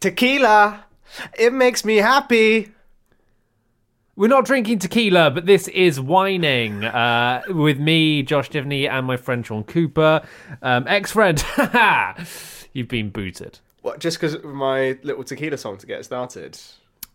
Tequila. It makes me happy. We're not drinking tequila, but this is whining uh, with me, Josh Divney, and my friend Sean Cooper, um, ex-friend. You've been booted. What, just because of my little tequila song to get started?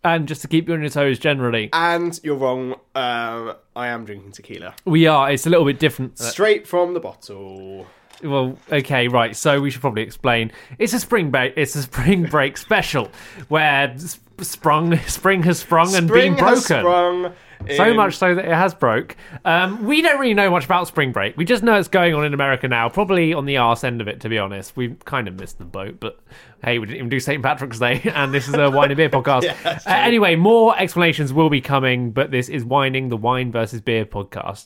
And just to keep you on your toes, generally, And you're wrong. Um, I am drinking tequila. we are. It's a little bit different. Uh, Straight from the bottle. Well, okay, right. So we should probably explain. It's a spring break. It's a spring break special where sprung, spring has sprung and Spring been broken. has sprung. So in- much so that it has broke. Um, we don't really know much about spring break. We just know it's going on in America now, probably on the arse end of it, to be honest. We kind of missed the boat, but hey, we didn't even do St. Patrick's Day, and this is a wine and beer podcast. Uh, anyway, more explanations will be coming, but this is Whining, the Wine versus Beer podcast.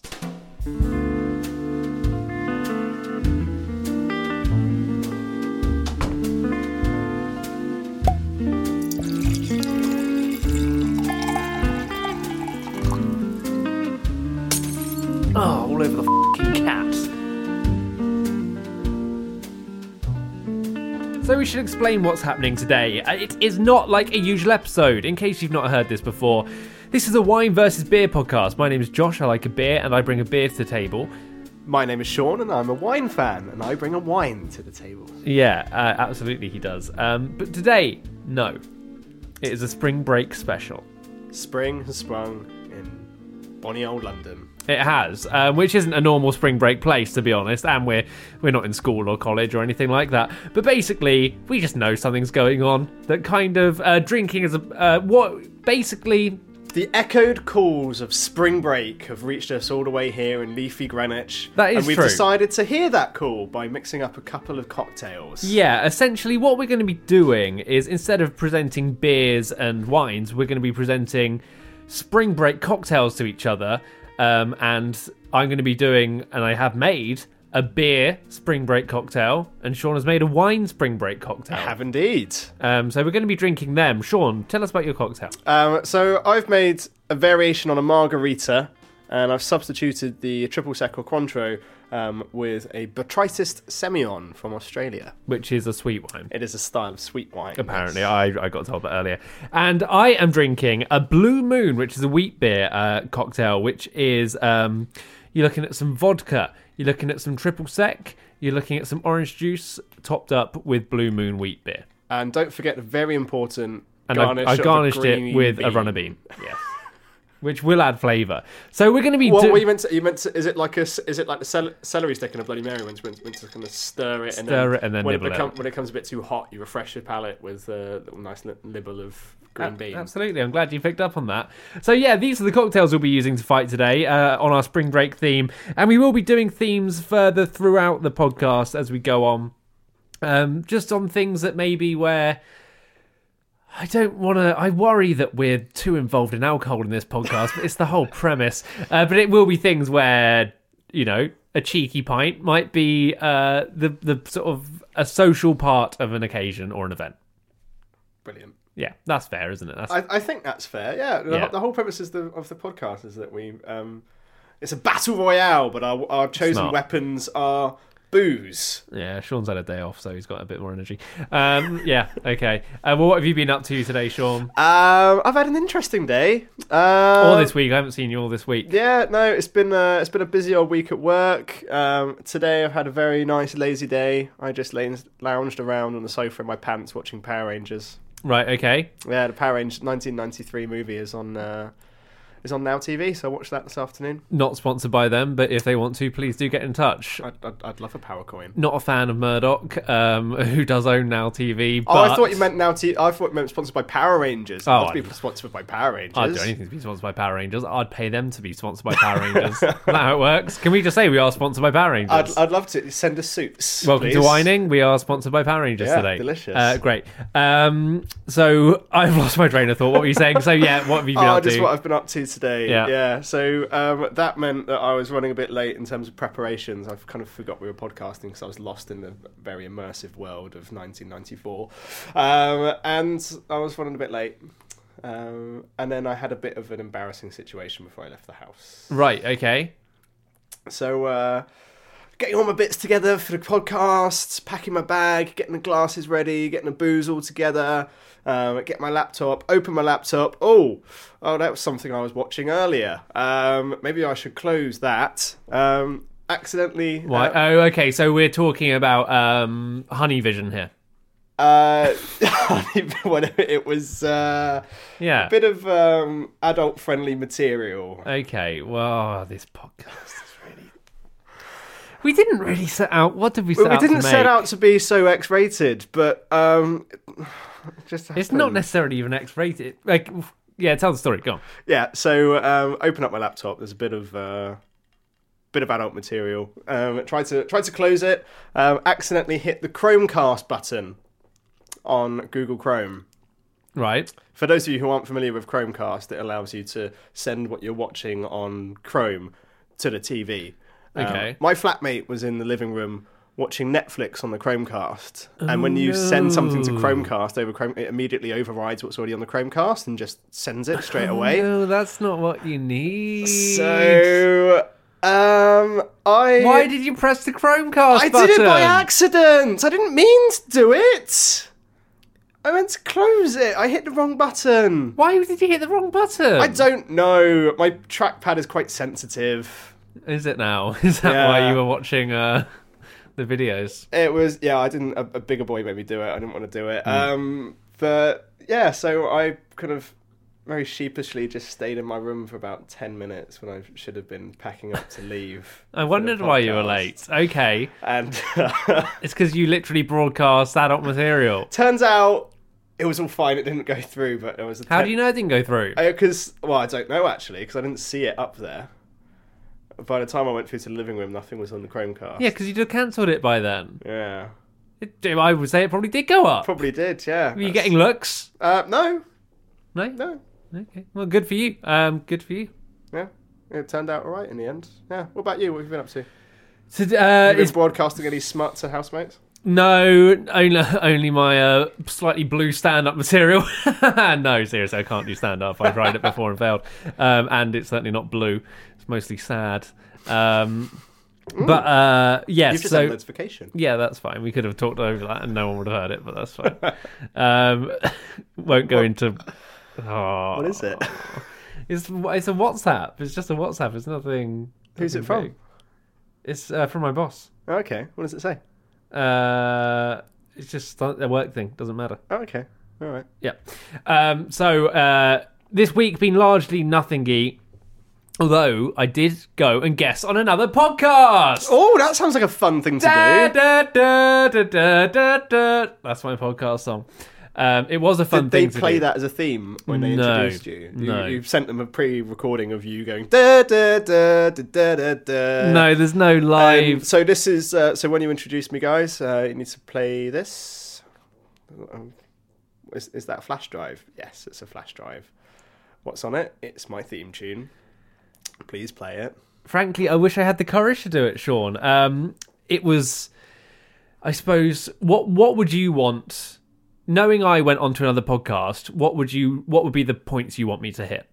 So we should explain what's happening today. Uh, It is not like a usual episode. In case you've not heard this before, this is a wine versus beer podcast. My name is Josh. I like a beer, and I bring a beer to the table. My name is Sean, and I'm a wine fan, and I bring a wine to the table. Yeah, uh, absolutely, he does. Um, but today, no, it is a spring break special. Spring has sprung in bonny old London. It has, um, which isn't a normal spring break place, to be honest, and we're we're not in school or college or anything like that. But basically, we just know something's going on. That kind of uh, drinking is a uh, what basically The echoed calls of spring break have reached us all the way here in leafy Greenwich. That is and we've true. decided to hear that call by mixing up a couple of cocktails. Yeah, essentially, what we're going to be doing is instead of presenting beers and wines, we're going to be presenting spring break cocktails to each other. Um, and I'm going to be doing, and I have made a beer spring break cocktail, and Sean has made a wine spring break cocktail. I have indeed. Um, so we're going to be drinking them. Sean, tell us about your cocktail. Um, so I've made a variation on a margarita, and I've substituted the triple sec or Cointreau um, with a Botrytis Semillon from Australia. which is a sweet wine. It is a style of sweet wine. Apparently, I, I got told that earlier. And I am drinking a Blue Moon, which is a wheat beer uh, cocktail, which is um, you're looking at some vodka, you're looking at some triple sec, you're looking at some orange juice topped up with Blue Moon wheat beer. And don't forget very important And garnish I, I garnished it with a runner bean. Yes. Which will add flavour. So we're going to be What do- were you meant to? You meant to? Is it like a? Is it like the cel- celery stick in a Bloody Mary when you're meant to kind of stir it and Stir then, it and then when nibble it, it. when it comes a bit too hot, you refresh your palate with a little nice li- nibble of green A- bean. Absolutely, I'm glad you picked up on that. So yeah, these are the cocktails we'll be using to fight today uh, on our spring break theme, and we will be doing themes further throughout the podcast as we go on, um, just on things that maybe where. I don't want to. I worry that we're too involved in alcohol in this podcast, but it's the whole premise. Uh, but it will be things where you know a cheeky pint might be uh, the the sort of a social part of an occasion or an event. Brilliant. Yeah, that's fair, isn't it? That's I, I think that's fair. Yeah, the, Yeah. the whole premise is the, of the podcast is that we um, it's a battle royale, but our, our chosen weapons are booze. Yeah, Sean's had a day off, so he's got a bit more energy. Um, yeah, okay. Uh, well, what have you been up to today, Sean? Um, I've had an interesting day. Uh, all this week. I haven't seen you all this week. Yeah, no, it's been uh, it's been a busy old week at work. Um, today I've had a very nice lazy day. I just lounged around on the sofa in my pants watching Power Rangers. Right, okay. Yeah, the Power Rangers 1993 movie is on uh, is on Now TV, so I watched that this afternoon. Not sponsored by them, but if they want to, please do get in touch. I'd, I'd, I'd love a power coin. Not a fan of Murdoch, um, who does own Now TV. But Oh, I thought you meant Now TV. I thought you meant sponsored by Power Rangers. Oh, I'd be sponsored by Power Rangers. I'd do anything to be sponsored by Power Rangers. I'd pay them to be sponsored by Power Rangers. Is that how it works? Can we just say we are sponsored by Power Rangers? I'd, I'd love to send us soups. Welcome to please. Whining. We are sponsored by Power Rangers Yeah, today. delicious. Uh, great. Um, so I've lost my train of thought. What were you saying? So yeah, what have you been Oh, up just to? what I've been up to today. Yeah. Yeah. So um, that meant that I was running a bit late in terms of preparations. I've kind of forgot we were podcasting because I was lost in the very immersive world of 1994, um, and I was running a bit late. Um, and then I had a bit of an embarrassing situation before I left the house. Right. Okay. So, uh, getting all my bits together for the podcast, packing my bag, getting the glasses ready, getting the booze all together, um, get my laptop, open my laptop. Oh, oh, that was something I was watching earlier. Um, maybe I should close that. Um, accidentally. Why? Uh, oh, okay. So we're talking about um, Honey Vision here. uh, whatever it was, uh, Yeah. a bit of um, adult-friendly material. Okay. Well, this podcast. We didn't really set out. What did we set we out didn't to set out to be so X-rated, but um, just It's not necessarily even X-rated. Like, yeah, tell the story. Go on. Yeah, so um, open up my laptop. There's a bit of uh, bit of adult material. Um, tried to tried to close it. Um, accidentally hit the Chromecast button on Google Chrome. Right. For those of you who aren't familiar with Chromecast, it allows you to send what you're watching on Chrome to the TV. Um, Okay. my flatmate was in the living room watching Netflix on the Chromecast, and when you send something to. Chromecast over Chrome, it immediately overrides what's already on the Chromecast and just sends it straight away. No, that's not what you need. So, um, I Why did you press the Chromecast I button? did it by accident. I didn't mean to do it. I meant to close it. I hit the wrong button. Why did you hit the wrong button? I don't know. My trackpad is quite sensitive. Is it now? Is that why you were watching uh, the videos? It was yeah. I didn't. A, a bigger boy made me do it. I didn't want to do it. Hmm. Um, but yeah. So I kind of very sheepishly just stayed in my room for about ten minutes when I should have been packing up to leave. I wondered why you were late. Okay, And it's because you literally broadcast adult material. turns out it was all fine. It didn't go through, but there was a How do you know it didn't go through? Because well, I don't know actually, because I didn't see it up there. By the time I went through to the living room, nothing was on the Chromecast. Yeah, because you'd have cancelled it by then. yeah, It, I would say it probably did go up. probably did. Yeah. Were you getting looks? Uh, no, No. no. Okay. Well, good for you. Um, good for you. Yeah, it turned out all right in the end. Yeah. What about you? What have you been up to? So, uh, Have you it's been broadcasting any smut to housemates? No, only only my uh, slightly blue stand-up material. no, seriously, I can't do stand-up. I've tried it before and failed, um, and it's certainly not blue. It's mostly sad. Um, but uh, yes, You've just so yeah, that's fine. We could have talked over that, and no one would have heard it, but that's fine. um, won't go into. Oh, What is it? It's it's a WhatsApp. It's just a WhatsApp. It's nothing. Who's it from? big. It's uh, from my boss. Okay. What does it say? Uh, it's just a work thing. Doesn't matter. Oh, okay. All right. Yeah. Um, so uh, this week been largely nothingy. Although I did go and guest on another podcast. Oh, that sounds like a fun thing to Da, do. da, da. That's my podcast song. Um, it was a fun Did they thing to play that as a theme when they No, introduced you? you no. You sent them a pre-recording of you going da da da da da da. No, there's no Um, live. so this is uh, so when you introduce me, guys, uh, you need to play this. Um, Is, is that a flash drive? Yes, it's a flash drive. What's on it? It's my theme tune. Please play it. frankly, I wish I had the courage to do it, Sean. Um, it was, I suppose, what what would you want? Knowing I went on to another podcast, what would you? What would be the points you want me to hit?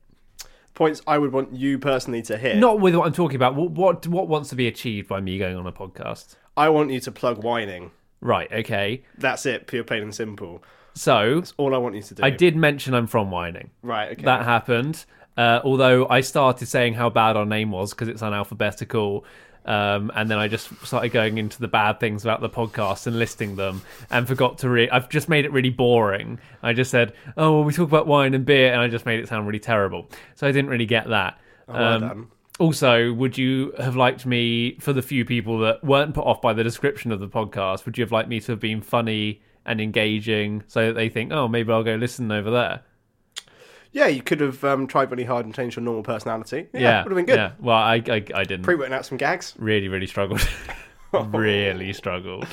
points I would want you personally to hit. Not with what I'm talking about. What, what what wants to be achieved by me going on a podcast? I want you to plug whining. Right. Okay. That's it, pure, plain and simple. So All I want you to do. I did mention I'm from Whining. Right. Okay. That happened. Uh, although I started saying how bad our name was because it's unalphabetical. Um, and then I just started going into the bad things about the podcast and listing them, and forgot to read. I've just made it really boring. I just said, "Oh, well, we talk about wine and beer," and I just made it sound really terrible. So I didn't really get that. well Um, also, would you have liked me for the few people that weren't put off by the description of the podcast? Would you have liked me to have been funny and engaging so that they think, "Oh, maybe I'll go listen over there"? Yeah, you could have um, tried really hard and changed your normal personality. Yeah, Yeah, would have been good. Yeah. Well, I, I, I didn't. Pre-written out some gags. really really struggled really struggled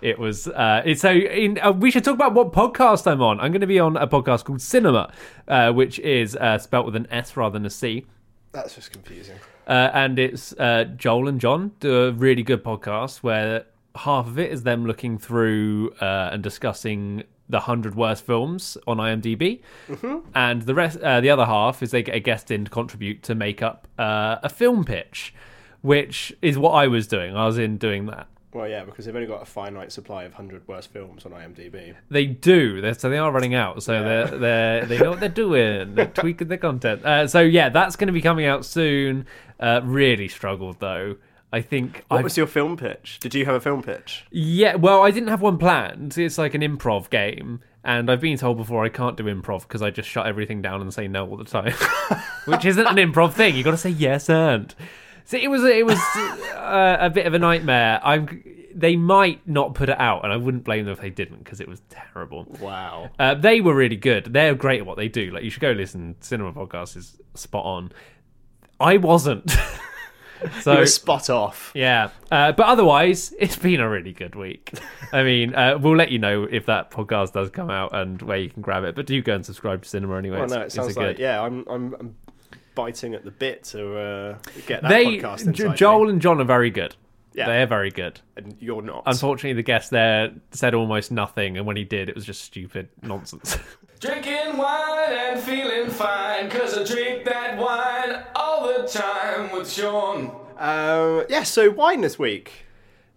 it was uh it's so in, uh, we should talk about what podcast i'm on i'm going to be on a podcast called Sinema uh which is uh spelt with an s rather than a c That's just confusing. uh, and it's uh, Joel and John do a really good podcast where half of it is them looking through uh, and discussing the hundred worst films on IMDb, and the rest, uh, the other half, is they get a guest in to contribute to make up uh, a film pitch, which is what I was doing. I was in doing that. Well, yeah, because they've only got a finite supply of hundred worst films on IMDb. They do. They're, so they are running out. So they're they're they know what they're doing. They're tweaking the content. Uh, so yeah, that's going to be coming out soon. Uh, really struggled though. I think What I was your film pitch? Did you have a film pitch? yeah. Well, I didn't have one planned. It's like an improv game, and I've been told before I can't do improv because I just shut everything down and say no all the time, which isn't an improv thing. You got to say yes and. So it was it was uh, a bit of a nightmare. I'm. They might not put it out, and I wouldn't blame them if they didn't because it was terrible. Wow. Uh, they were really good. They're great at what they do. Like you should go listen. Sinema podcast is spot on. I wasn't. so spot off. yeah, uh, but otherwise, it's been a really good week. I mean, uh, we'll let you know if that podcast does come out and where you can grab it. But do go and subscribe to Sinema anyway. Well, no, it sounds like good. yeah. I'm I'm, I'm biting at the bit to uh, get that They, podcast inside Joel me. and John are very good. Yeah. They're very good. and you're not. Unfortunately, the guest there said almost nothing, and when he did, it was just stupid nonsense. Drinking wine and feeling fine, cause I drink that wine all the time with Sean. Uh, yeah. So wine this week.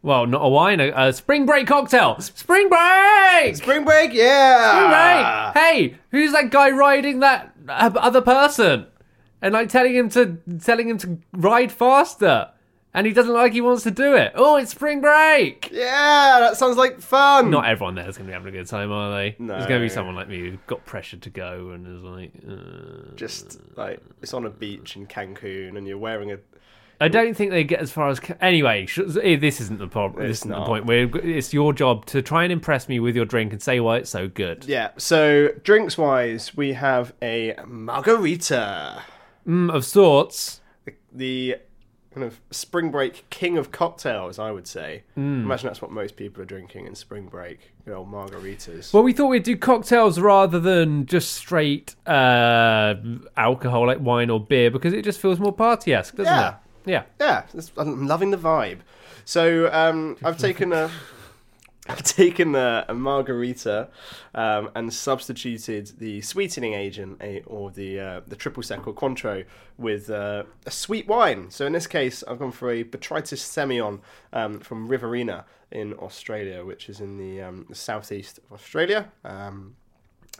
well, not a wine, a, a spring break cocktail. Spring break. Spring break. Yeah. Right. Hey, who's that guy riding that uh, other person? And like telling him to telling him to ride faster. And he doesn't like he wants to do it. Oh, it's spring break. Yeah. That sounds like fun. Not everyone there is going to be having a good time, are they? No. There's going to be someone like me who got pressured to go and is like, uh... just like it's on a beach in Cancun and you're wearing a I don't think they get as far as. Anyway, sh- eh, this isn't the problem. This isn't the point. We're, it's your job to try and impress me with your drink and say why it's so good. yeah. So drinks wise, we have a margarita, Mm, of sorts. the kind of spring break king of cocktails, I would say. Mm. Imagine that's what most people are drinking in spring break. Good old margaritas. Well, we thought we'd do cocktails rather than just straight uh, alcohol like wine or beer because it just feels more party esque, doesn't Yeah. it? Yeah. yeah, I'm loving the vibe. So um, I've taken a. I've taken a, a margarita um, and substituted the sweetening agent, a, or the uh, the triple sec or Cointreau, with uh, a sweet wine. So in this case, I've gone for a Botrytis Semillon um, from Riverina in Australia, which is in the, um, the southeast of Australia. Um,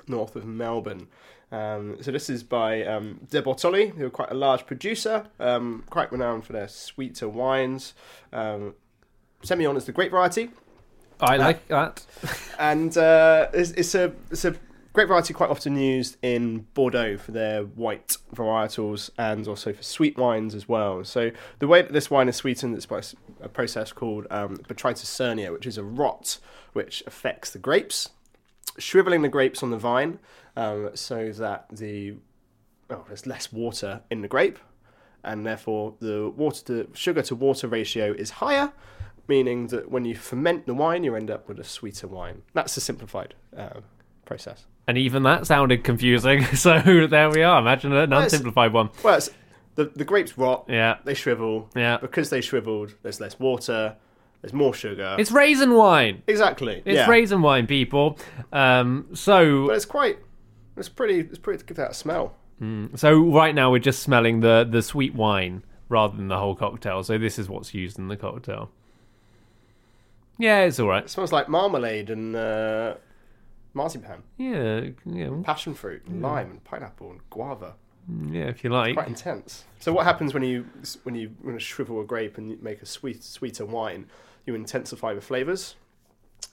north of Melbourne. Um, so this is by um, De Bortoli, who are quite a large producer, um, quite renowned for their sweeter wines. Um, Semillon is the grape variety, I like that. and uh, it's, it's a it's a grape variety quite often used in Bordeaux for their white varietals and also for sweet wines as well. So the way that this wine is sweetened is by a process called um, Botrytis cinerea, which is a rot which affects the grapes, shriveling the grapes on the vine um, so that the oh, there's less water in the grape, and therefore the water to sugar to water ratio is higher, meaning that when you ferment the wine, you end up with a sweeter wine. That's a simplified uh, process. And even that sounded confusing. So there we are. Imagine an unsimplified one. Well, it's, the the grapes rot. Yeah. They shrivel. Yeah. Because they shriveled, there's less water. There's more sugar. It's raisin wine. exactly. It's yeah. raisin wine, people. Um, so But it's quite. It's pretty. It's pretty good that smell. So right now we're just smelling the the sweet wine rather than the whole cocktail. So this is what's used in the cocktail. Yeah, it's all right. It smells like marmalade and uh, marzipan, Yeah, yeah, passion fruit, and lime, and pineapple, and guava. yeah. If you like. Quite intense. So what happens when you when you when you shrivel a grape and you make a sweet sweeter wine? You intensify the flavors.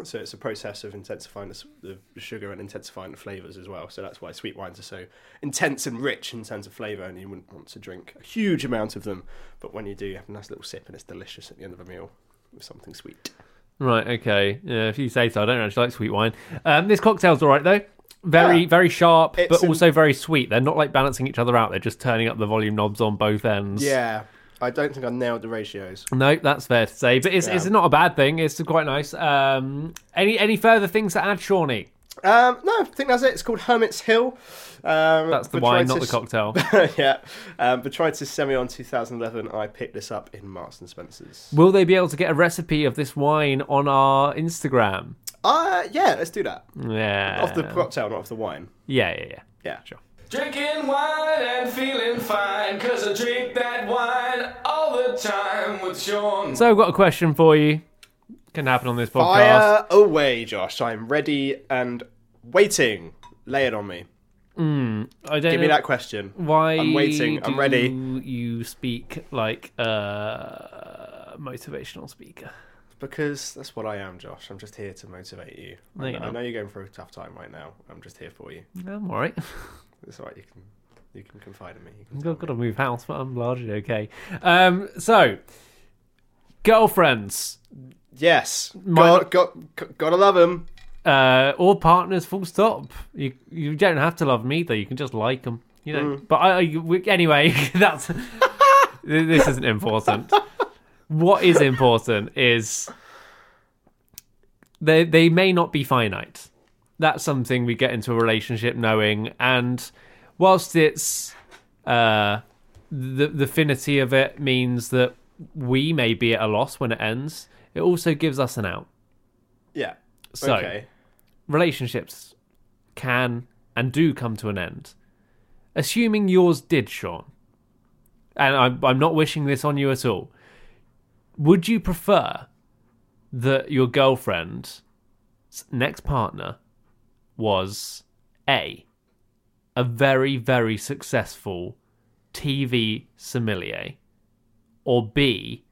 So it's a process of intensifying the, s- the sugar and intensifying the flavors as well. So that's why sweet wines are so intense and rich in terms of flavor, and you wouldn't want to drink a huge amount of them. But when you do, you have a nice little sip, and it's delicious at the end of a meal with something sweet. Right, okay. Yeah, if you say so, I don't actually like sweet wine. Um, this cocktail's all right though. Very, Yeah. very sharp, It's but an- also very sweet. They're not like balancing each other out. They're just turning up the volume knobs on both ends. Yeah, I don't think I nailed the ratios. No, that's fair to say, but it's, it's not a bad thing. It's quite nice. Um, any any further things to add, Shawnee? Um, no, I think that's it. It's called Hermit's Hill. Um, That's the wine, not the cocktail. yeah, um, Botrytis Semillon 2011. I picked this up in Marks and Spencers. Will they be able to get a recipe of this wine on our Instagram? Uh, yeah, let's do that. Yeah. Off the cocktail, not off the wine. Yeah, yeah, yeah. Yeah, Sure. Drinking wine and feeling fine, cause I drink that wine all the time with Sean. So I've got a question for you. Can happen on this podcast. Fire away, Josh. I'm ready and waiting. Lay it on me. I don't Give me that question. Why I'm waiting. I'm ready. You speak like a motivational speaker. Because that's what I am, Josh. I'm just here to motivate you. No, I, you're I know you're going through a tough time right now. I'm just here for you. I'm all right. It's alright. You can you can confide in me. You I've got to move house, but I'm largely okay. Um, so, girlfriends Yes. Got, got, got, gotta love him. uh, or partners, full stop. You you don't have to love them either. You can just like them. You know. But I, I anyway, that's this isn't important. what is important is they they may not be finite. That's something we get into a relationship knowing, and whilst it's uh, the the finity of it means that we may be at a loss when it ends. It also gives us an out. Yeah. So- okay. relationships can and do come to an end. Assuming yours did, Sean, and I'm, I'm not wishing this on you at all, would you prefer that your girlfriend's next partner was A, a very, very successful TV sommelier, or B,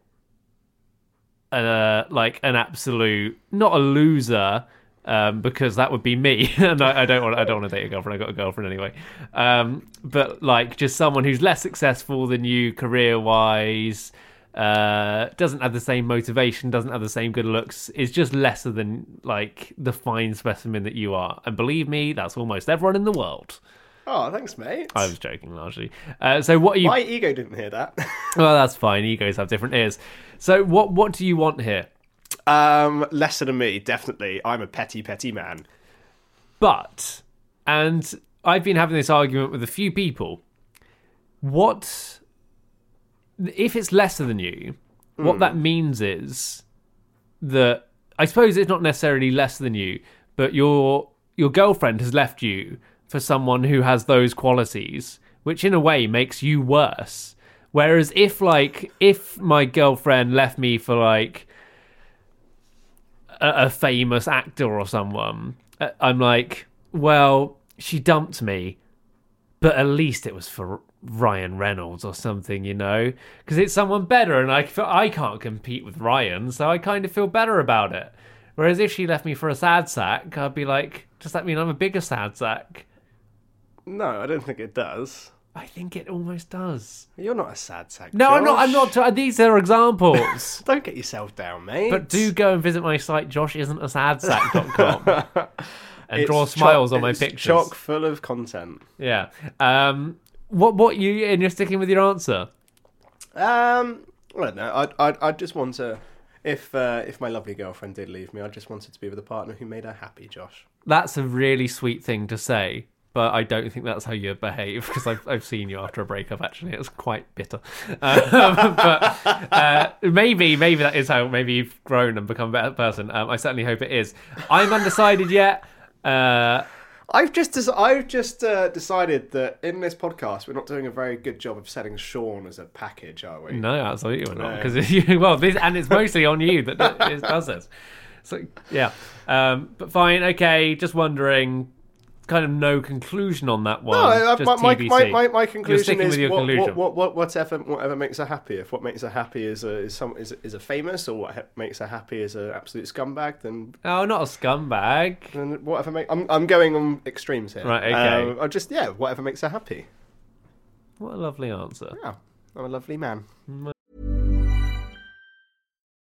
uh, like an absolute not a loser um, because that would be me. And I, I don't want I don't want to date a girlfriend. I got a girlfriend anyway. Um, but like just someone who's less successful than you career wise uh, doesn't have the same motivation doesn't have the same good looks is just lesser than like the fine specimen that you are. And believe me that's almost everyone in the world Oh, thanks, mate. I was joking largely uh, so what are you My ego didn't hear that. well that's fine egos have different ears so what what do you want here um, lesser than me, definitely. I'm a petty, petty man. But, and I've been having this argument with a few people. What, if it's lesser than you, what that means is that I suppose it's not necessarily less than you, but your your girlfriend has left you for someone who has those qualities, which in a way makes you worse. Whereas if like if my girlfriend left me for like a, a famous actor or someone, uh, I'm like, well, she dumped me, but at least it was for Ryan Reynolds or something, you know, because it's someone better, and I feel I can't compete with Ryan, so I kind of feel better about it. Whereas if she left me for a sad sack, I'd be like, does that mean I'm a bigger sad sack? No, I don't think it does. I think it almost does. You're not a sad sack. No, I'm not. I'm Josh. not. These are examples. Don't get yourself down, mate. But do go and visit my site, joshisn'tasadsack.com, and It's draw chock- smiles on my it's pictures. Chock full of content. Yeah. Um. What? What you? And you're sticking with your answer? Um, I don't know. I'd, I'd, I'd just want to, if uh, if my lovely girlfriend did leave me, I just wanted to be with a partner who made her happy, Josh. That's a really sweet thing to say, but I don't think that's how you behave because I've I've seen you after a breakup. Actually, it's quite bitter. Um, but uh, maybe maybe that is how maybe you've grown and become a better person. Um, I certainly hope it is. I'm undecided yet. Uh, I've just I've just uh, decided that in this podcast we're not doing a very good job of selling Sean as a package, are we? No, absolutely we're not. No. Because you well, this and it's mostly on you that that it does this. So yeah, um, but fine, okay. Just wondering, kind of no conclusion on that one. No, just my, my, TBC. my, my, my You're conclusion is what, conclusion. What, what, what, whatever, whatever makes her happy. If what makes her happy is a, is some is, is a famous, or what ha- makes her happy is an absolute scumbag, then Oh, not a scumbag. then whatever make. I'm I'm going on extremes here. Right, okay. Um, I just yeah, whatever makes her happy. What a lovely answer. Yeah, I'm a lovely man.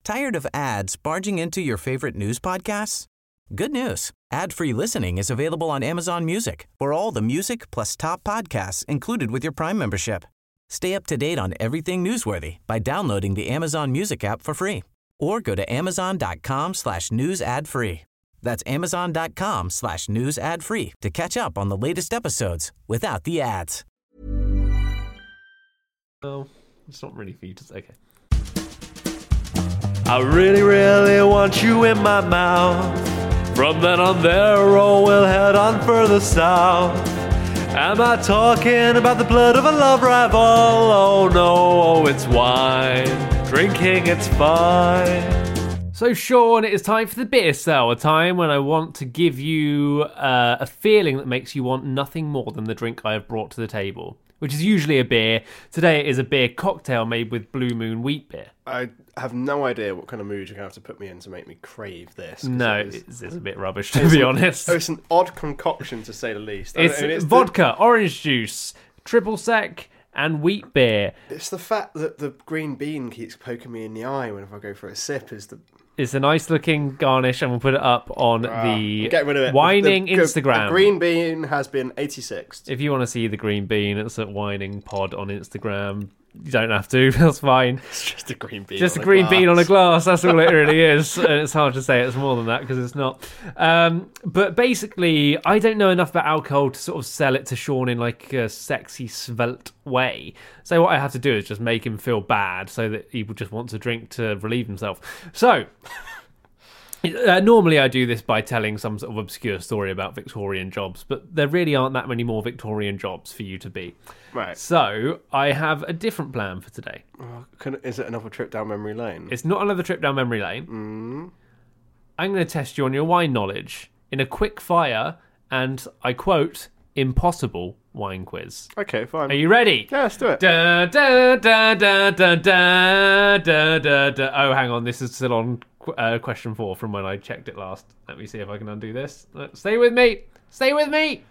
Tired of ads barging into your favorite news podcasts? Good news. Ad-free listening is available on Amazon Music for all the music plus top podcasts included with your Prime membership. Stay up to date on everything newsworthy by downloading the Amazon Music app for free or go to amazon.com slash news ad free. That's amazon.com slash news ad free to catch up on the latest episodes without the ads. Oh, it's not really for you to say. Okay. I really, really want you in my mouth. From then on there, oh, we'll head on further south. Am I talking about the blood of a love rival? Oh no, oh, it's wine. Drinking, it's fine. So, Sean, it is time for the bitter cell, a time when I want to give you uh, a feeling that makes you want nothing more than the drink I have brought to the table, which is usually a beer. Today it is a beer cocktail made with Blue Moon wheat beer. I have no idea what kind of mood you're gonna have to put me in to make me crave this. No, it is- it's, it's a bit rubbish, to be honest. It's an odd concoction to say the least. I It's mean, the- vodka, orange juice, triple sec, and wheat beer. It's the fact that the green bean keeps poking me in the eye whenever I go for a sip. Is the It's a nice looking garnish, and we'll put it up on ah, the get rid of it. Whining The- the- Instagram. The green bean has been 86. If you want to see the green bean, it's at Whining Pod on Instagram. You don't have to. That's fine. It's just a green bean. Just a green bean on a glass. glass. That's all it really is. And it's hard to say it's more than that because it's not. Um, but basically, I don't know enough about alcohol to sort of sell it to Sean in like a sexy, svelte way. So what I have to do is just make him feel bad so that he will just want to drink to relieve himself. So. Uh, normally, I do this by telling some sort of obscure story about Victorian jobs, but there really aren't that many more Victorian jobs for you to be. Right. So, I have a different plan for today. Can, is it another trip down memory lane? It's not another trip down memory lane. Mm. I'm going to test you on your wine knowledge in a quick fire and I quote impossible wine quiz. Okay, fine. Are you ready? Yeah, let's do it. Da, da, da, da, da, da, da, da, da. Oh, hang on. This is still on uh, question four from when I checked it last. Let me see if I can undo this. Uh, Stay with me. Stay with me.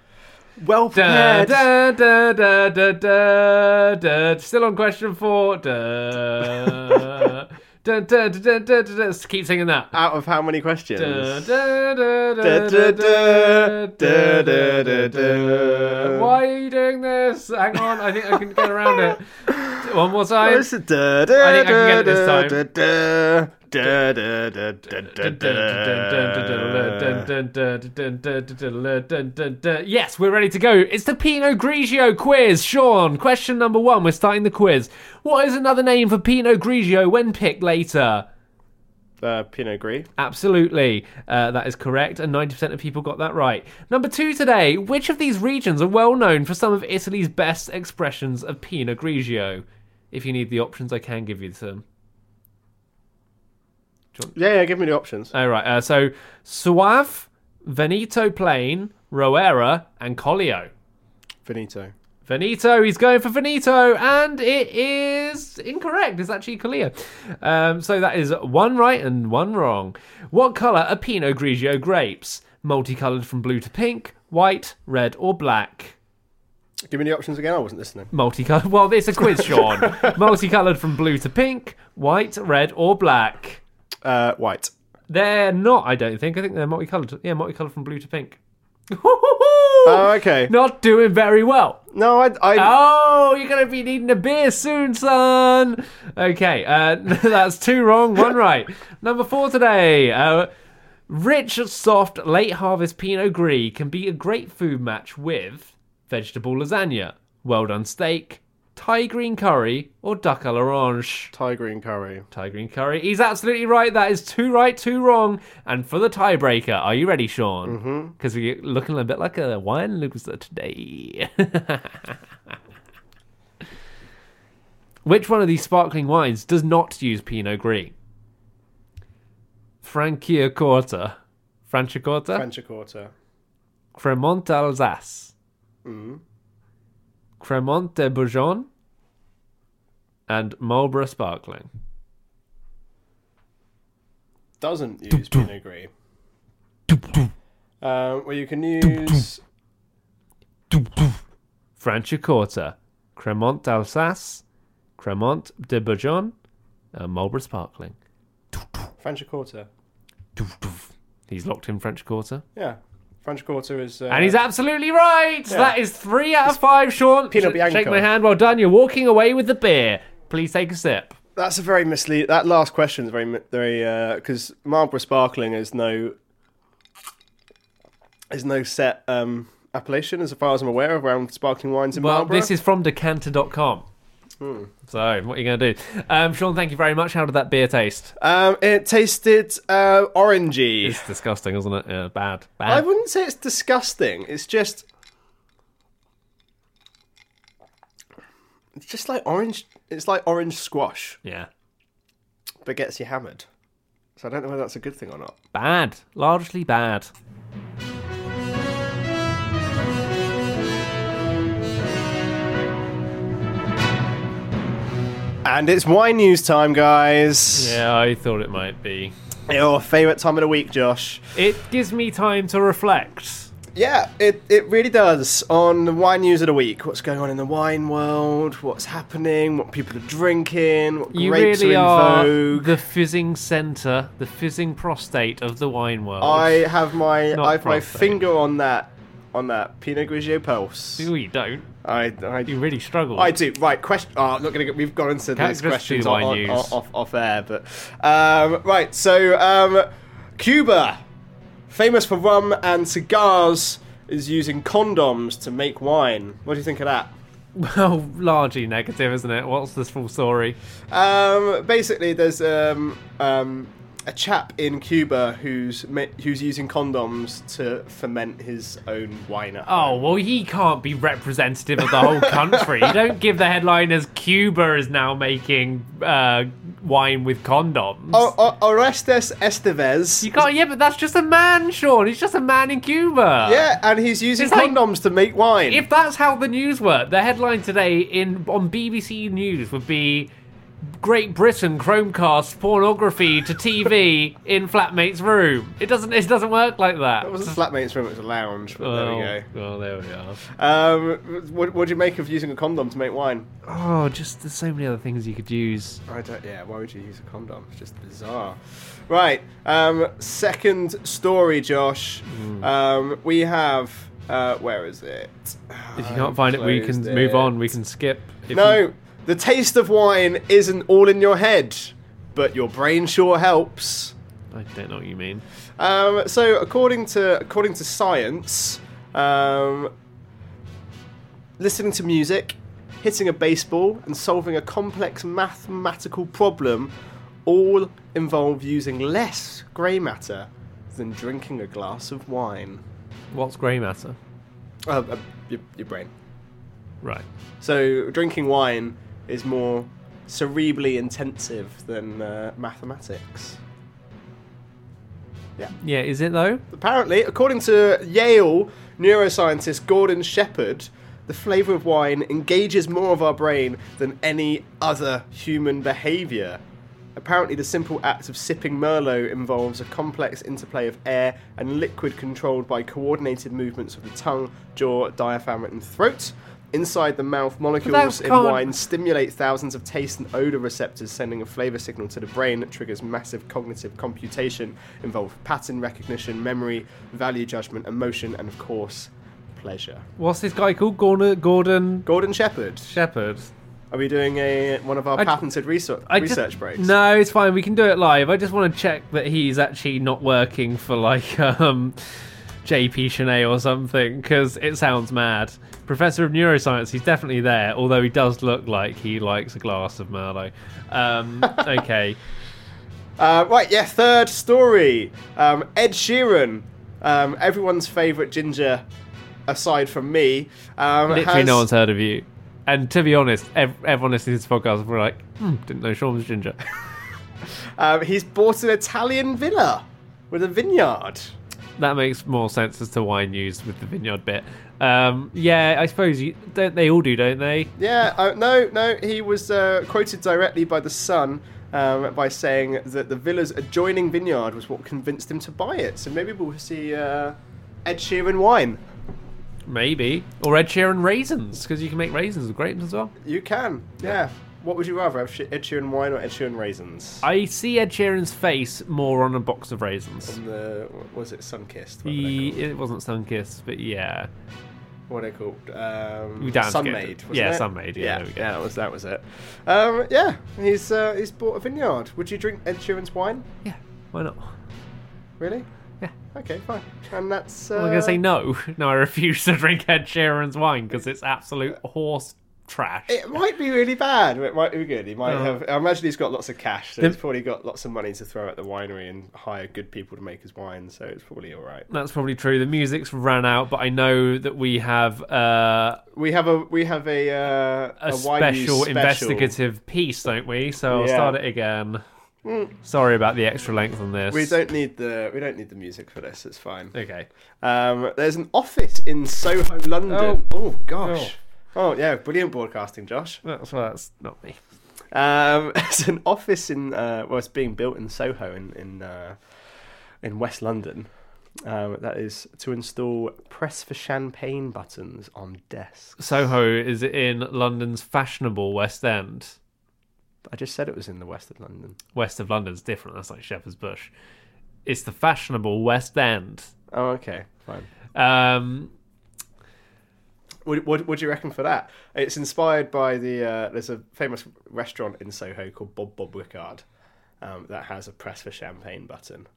Well prepared. da, da, da, da, da, da. Still on question four. Da, da, da, da, da, da, da. Keep singing that. Out of how many questions? Why are you doing this? Hang on, I think I can get around it. One more time. Where's the da, da, I think I can get it this time. Yes, we're ready to go. It's the Pinot Grigio quiz. Sean, question number one. We're starting the quiz. What is another name for Pinot Grigio when picked later? Uh, Pinot Gris. Absolutely. Uh, that is correct, and 90% of people got that right. Number two today. Which of these regions are well known for some of Italy's best expressions of Pinot Grigio? If you need the options, I can give you them. Yeah, yeah, give me the options. All right. Uh, so Soave, Veneto Plain, Roero, and Collio. Finito. Veneto, he's going for Veneto, and it is incorrect. It's actually Collio. Um, so that is one right and one wrong. What colour are Pinot Grigio grapes? Multicoloured from blue to pink, white, red, or black? Give me the options again. I wasn't listening. Multicoloured. Well, it's a quiz, Sean. Multicoloured from blue to pink, white, red, or black. Uh, white. They're not, I don't think. I think they're multicoloured. Yeah, multicoloured from blue to pink. Oh, okay. Not doing very well. No, I, I, Oh, you're going to be needing a beer soon, son. Okay, uh, that's two wrong, one right. Number four today. Uh, rich, soft, late harvest Pinot Gris can be a great food match with vegetable lasagna, well done steak, Thai green curry, or duck à l'orange? Thai green curry. Thai green curry. He's absolutely right. That is two right, two wrong. And for the tiebreaker, are you ready, Sean? Mm-hmm. Because we're looking a bit like a wine loser today. Which one of these sparkling wines does not use Pinot Gris? Franciacorta, Franciacorta, Franciacorta. Cremant d'Alsace, mm-hmm. Cremant de Bourgogne, and Marlborough Sparkling. Doesn't use Pinot Gris. Um, well, you can use Franciacorta, Cremant d'Alsace, Cremant de Bourgogne, and Marlborough Sparkling. Franciacorta. He's locked in French Franciacorta. Yeah, Franciacorta is. Uh, And he's absolutely right. That is three out of five, Sean. Pinot Bianco. Shake my hand. Well done. You're walking away with the beer. Please take a sip. That's a very mislead. That last question is very, very because Marlborough Sparkling is no, is no set um, appellation as far as I'm aware of around sparkling wines in Well, Marlborough. this is from decanter.com. Hmm. So, what are you going to do? Um, Sean, thank you very much. How did that beer taste? Um, it tasted uh, orangey. It's disgusting, isn't it? Yeah, bad. Bad. I wouldn't say it's disgusting. It's just, it's just like orange. It's like orange squash, Yeah. but gets you hammered. So I don't know whether that's a good thing or not. Bad. Largely bad. And it's wine news time, guys. Yeah, I thought it might be. Your favourite time of the week, Josh. It gives me time to reflect. Yeah, it, it really does. On the wine news of the week, what's going on in the wine world, what's happening, what people are drinking, what You grapes really are in are vogue. the fizzing centre, the fizzing prostate of the wine world. I have my Not I have my finger on that on that Pinot Grigio pulse. No, you don't. I I, You really struggle. I do. Right, question. Oh, I'm not gonna. Get, we've gone into Can't these questions on, on, off off air, but um, right. So um, Cuba, famous for rum and cigars, is using condoms to make wine. What do you think of that? Well, largely negative, isn't it? What's this full story? Um, basically, there's um, um, a chap in Cuba who's who's using condoms to ferment his own wine. Oh, well, he can't be representative of the whole country. you don't give the headline as Cuba is now making uh, wine with condoms. O- O- Orestes Estevez. You can't, yeah, but that's just a man, Sean. He's just a man in Cuba. Yeah, and he's using It's like- condoms to make wine. If that's how the news worked, the headline today in on BBC News would be Great Britain Chromecast pornography to TV in flatmate's room. It doesn't. It doesn't work like that. It was a flatmate's room, it was a lounge, but there we go. Well, there we are. Um, what, what do you make of using a condom to make wine? Oh, just there's so many other things you could use. I don't, yeah, why would you use a condom? It's just bizarre. Right, um, second story, Josh. Hmm. Um, we have, uh, where is it? If you can't find it, we can Closed move on. We can skip. If No, you- the taste of wine isn't all in your head, but your brain sure helps. I don't know what you mean. Um, so according to according to science, um, listening to music, hitting a baseball, and solving a complex mathematical problem all involve using less grey matter than drinking a glass of wine. What's grey matter? Uh, uh, your, your brain. Right. So drinking wine is more cerebrally intensive than uh, mathematics. Yeah, is it though? Apparently, according to Yale neuroscientist Gordon Shepherd, the flavour of wine engages more of our brain than any other human behaviour. Apparently, the simple act of sipping Merlot involves a complex interplay of air and liquid controlled by coordinated movements of the tongue, jaw, diaphragm, and throat. Inside the mouth, molecules in wine stimulate thousands of taste and odor receptors, sending a flavor signal to the brain that triggers massive cognitive computation, involve pattern recognition, memory, value judgment, emotion, and of course, pleasure. What's this guy called? Gordon Gordon Gordon Shepard, Shepherd. are we doing a one of our I- patented research, I just- research breaks? No, it's fine. We can do it live. I just want to check that he's actually not working for like um JP Chenet or something because it sounds mad. Professor of neuroscience, he's definitely there, although he does look like he likes a glass of Merlot. Um, okay. Uh, right, yeah, third story. Um, Ed Sheeran, um, everyone's favourite ginger, aside from me. Um, Literally, has- no one's heard of you. And to be honest, ev- everyone listening to this podcast were like, hmm, didn't know Sean was ginger. Um, he's bought an Italian villa with a vineyard. That makes more sense as to why news with the vineyard bit. Um, yeah, I suppose you don't. They all do, don't they? Yeah, uh, no, no. He was uh, quoted directly by the Sun um, by saying that the villa's adjoining vineyard was what convinced him to buy it. So maybe we'll see uh, Ed Sheeran wine. Maybe or Ed Sheeran raisins because you can make raisins with grapes as well. You can, yeah. What would you rather have, Ed Sheeran wine or Ed Sheeran raisins? I see Ed Sheeran's face more on a box of raisins. On the what was it Sunkissed? What, are they He, called? it wasn't Sunkissed, but yeah. what are they called? Um, We Sun-Maid. Yeah, it? Sun-Maid, yeah, yeah, there we go. yeah, that was that was it. Um, yeah, he's uh, he's bought a vineyard. Would you drink Ed Sheeran's wine? Yeah, why not? Really? Yeah. Okay, fine. And that's. Uh, I'm gonna say no. No, I refuse to drink Ed Sheeran's wine because it's absolute horse trash. It might be really bad, it might be good. He might Oh. have. I imagine he's got lots of cash, so The- he's probably got lots of money to throw at the winery and hire good people to make his wine. So it's probably all right. That's probably true. The music's ran out, but I know that we have uh, We have a we have a uh, a, wine news special, investigative piece, don't we? So I'll Yeah. start it again. Sorry about the extra length on this. We don't need the we don't need the music for this. It's fine. Okay. Um, there's an office in Soho, London. Oh, gosh. Oh. Yeah, brilliant broadcasting, Josh. That's well, that's not me. Um, there's an office in uh, well, it's being built in Soho in in uh, in West London. Um, that is to install press for champagne buttons on desks. Soho is in London's fashionable West End. I just said it was in the west of London. West of London's different. That's like Shepherd's Bush. It's the fashionable West End. Oh, okay, fine. Um, What, what, what do you reckon for that? It's inspired by the uh, there's a famous restaurant in Soho called Bob Bob Ricard um, that has a press for champagne button.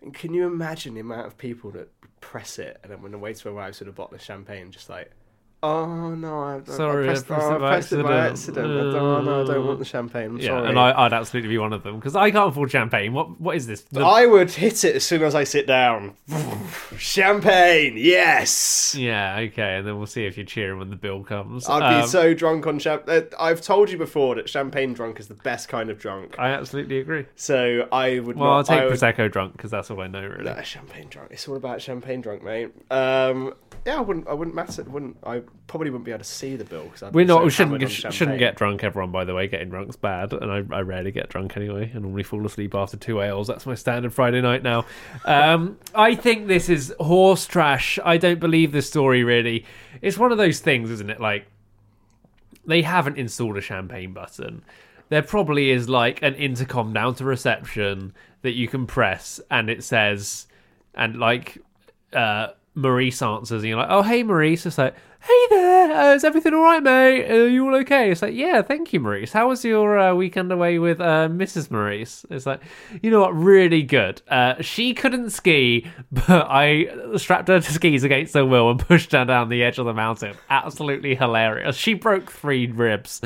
And can you imagine the amount of people that press it and then when the waiter arrives with a bottle of champagne, just like, oh no, I, I- Sorry, I I pressed, pressed oh, it I by pressed it by accident. accident. oh no, I don't want the champagne. I'm yeah, sorry. and I, I'd absolutely be one of them because I can't afford champagne. What what is this? The- I would hit it as soon as I sit down. champagne, yes. yeah, okay, and then we'll see if you're cheering when the bill comes. I'd be Um, so drunk on champagne. I've told you before that champagne drunk is the best kind of drunk. I absolutely agree. So I would Well, I'll take I would, prosecco drunk because that's all I know really. Nah, champagne drunk. It's all about champagne drunk, mate. Um, yeah, I wouldn't. I wouldn't matter. Wouldn't. I probably wouldn't be able to see the bill because We're not. So we shouldn't get, on sh- champagne. shouldn't get drunk. Everyone, by the way, getting drunk's bad, and I, I rarely get drunk anyway. I normally fall asleep after two ales. That's my standard Friday night now. Um, I think this is horse trash. I don't believe this story really. It's one of those things, isn't it? Like they haven't installed a champagne button. There probably is like an intercom down to reception that you can press, and it says, and like uh, Maurice answers, and you're like, "Oh, hey, Maurice." It's like, "Hey there, uh, is everything all right, mate? Are you all okay?" It's like, "Yeah, thank you, Maurice. How was your uh, weekend away with uh, Mrs. Maurice?" It's like, you know what, really good. Uh, she couldn't ski, but I strapped her to skis against her will and pushed her down the edge of the mountain. Absolutely hilarious. She broke three ribs.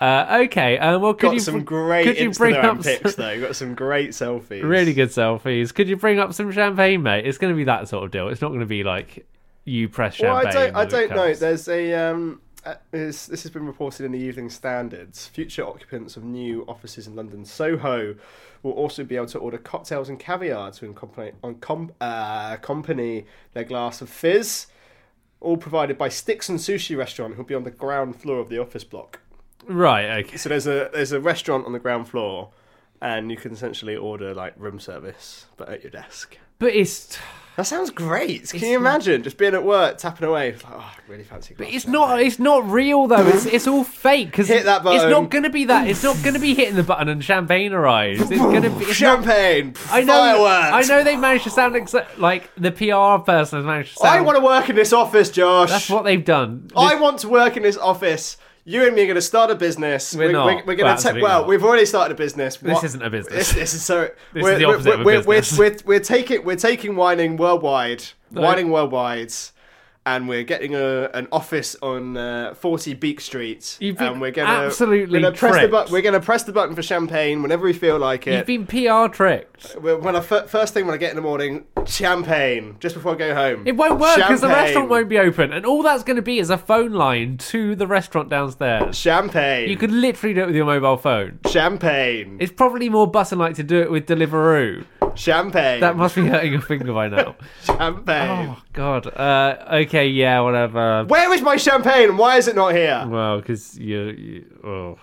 Uh, okay, uh, well, could Got you some great could you bring up pics some- though. Got some great selfies. Really good selfies. Could you bring up some champagne, mate? It's going to be that sort of deal. It's not going to be like you press Well, champagne. I don't. I don't know. There's a. Um, uh, this, this has been reported in the Evening Standards. Future occupants of new offices in London Soho will also be able to order cocktails and caviar to accompany, com, uh, accompany their glass of fizz. All provided by Sticks and Sushi Restaurant, who'll be on the ground floor of the office block. Right. Okay. So there's a there's a restaurant on the ground floor, and you can essentially order like room service, but at your desk. But it's That sounds great. Can you imagine just being at work, tapping away? Like, oh, I really fancy. but it's not. champagne." It's not real though. It's it's all fake because Hit that button. It's not going to be that. It's not going to be hitting the button and champagne arrives. It's going to be it's not- champagne. I know. Fireworks. I know they've managed to sound exa- like the PR person has managed to sound. I want to work in this office, Josh. That's what they've done. I want to work in this office. You and me are going to start a business. We're not. We're, we're Well, going to. absolutely well, not. we've already started a business. This isn't a business. This, this is so. This we're, is the we're- of a we're, we're, business. We're, we're taking we're taking whining worldwide, No. whining worldwide, and we're getting a, an office on uh, 40 Beak Street. You've been and we're gonna absolutely we're gonna press the button. We're going to press the button for champagne whenever we feel like it. You've been PR tricked. When I first thing when I get in the morning, champagne just before I go home. It won't work because the restaurant won't be open, and all that's going to be is a phone line to the restaurant downstairs. Champagne. You could literally do it with your mobile phone. Champagne. It's probably more button like to do it with Deliveroo. Champagne. That must be hurting your finger by now. Champagne. Oh God. Uh, okay, yeah, whatever. Where is my champagne why is it not here? Well, because you, you, oh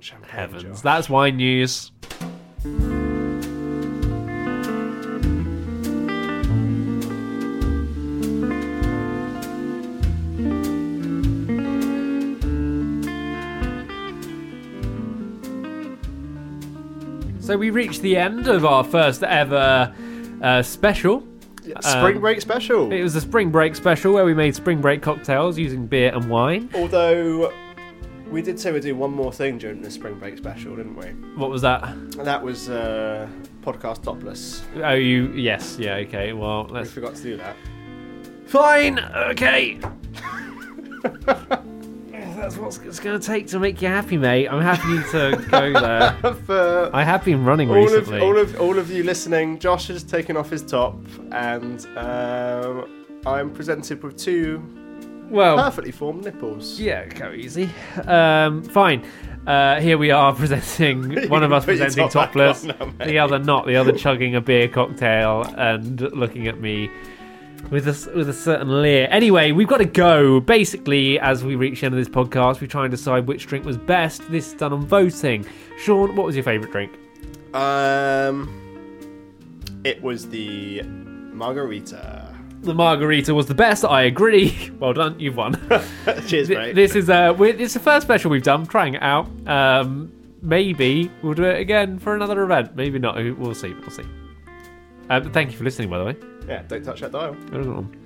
Champagne, heavens, Josh. that's wine news. So we reached the end of our first ever uh, special. Spring Um, break special. It was a spring break special where we made spring break cocktails using beer and wine. Although we did say we'd do one more thing during the spring break special, didn't we? What was that? That was uh, podcast topless. Oh, you? Yes. Yeah. Okay. Well, We let's. forgot to do that. Fine. Okay. That's what it's going to take to make you happy, mate. I'm happy to go there. For I have been running all of recently. all of all of you listening, Josh has taken off his top, and um, I'm presented with two well, perfectly formed nipples. yeah, go easy. Um, fine. Uh, here we are presenting one of us presenting top topless, now, the other not. The other chugging a beer cocktail and looking at me with a with a certain leer. Anyway, we've got to go. Basically, as we reach the end of this podcast, we try and decide which drink was best. This is done on voting. Sean, what was your favourite drink? Um, it was the margarita. The margarita was the best. I agree. Well done, you've won. Cheers, mate. this is uh, it's the first special we've done. Trying it out. Um, maybe we'll do it again for another event. Maybe not. We'll see. We'll see. Uh, thank you for listening, by the way. Yeah, don't touch that dial. Well done.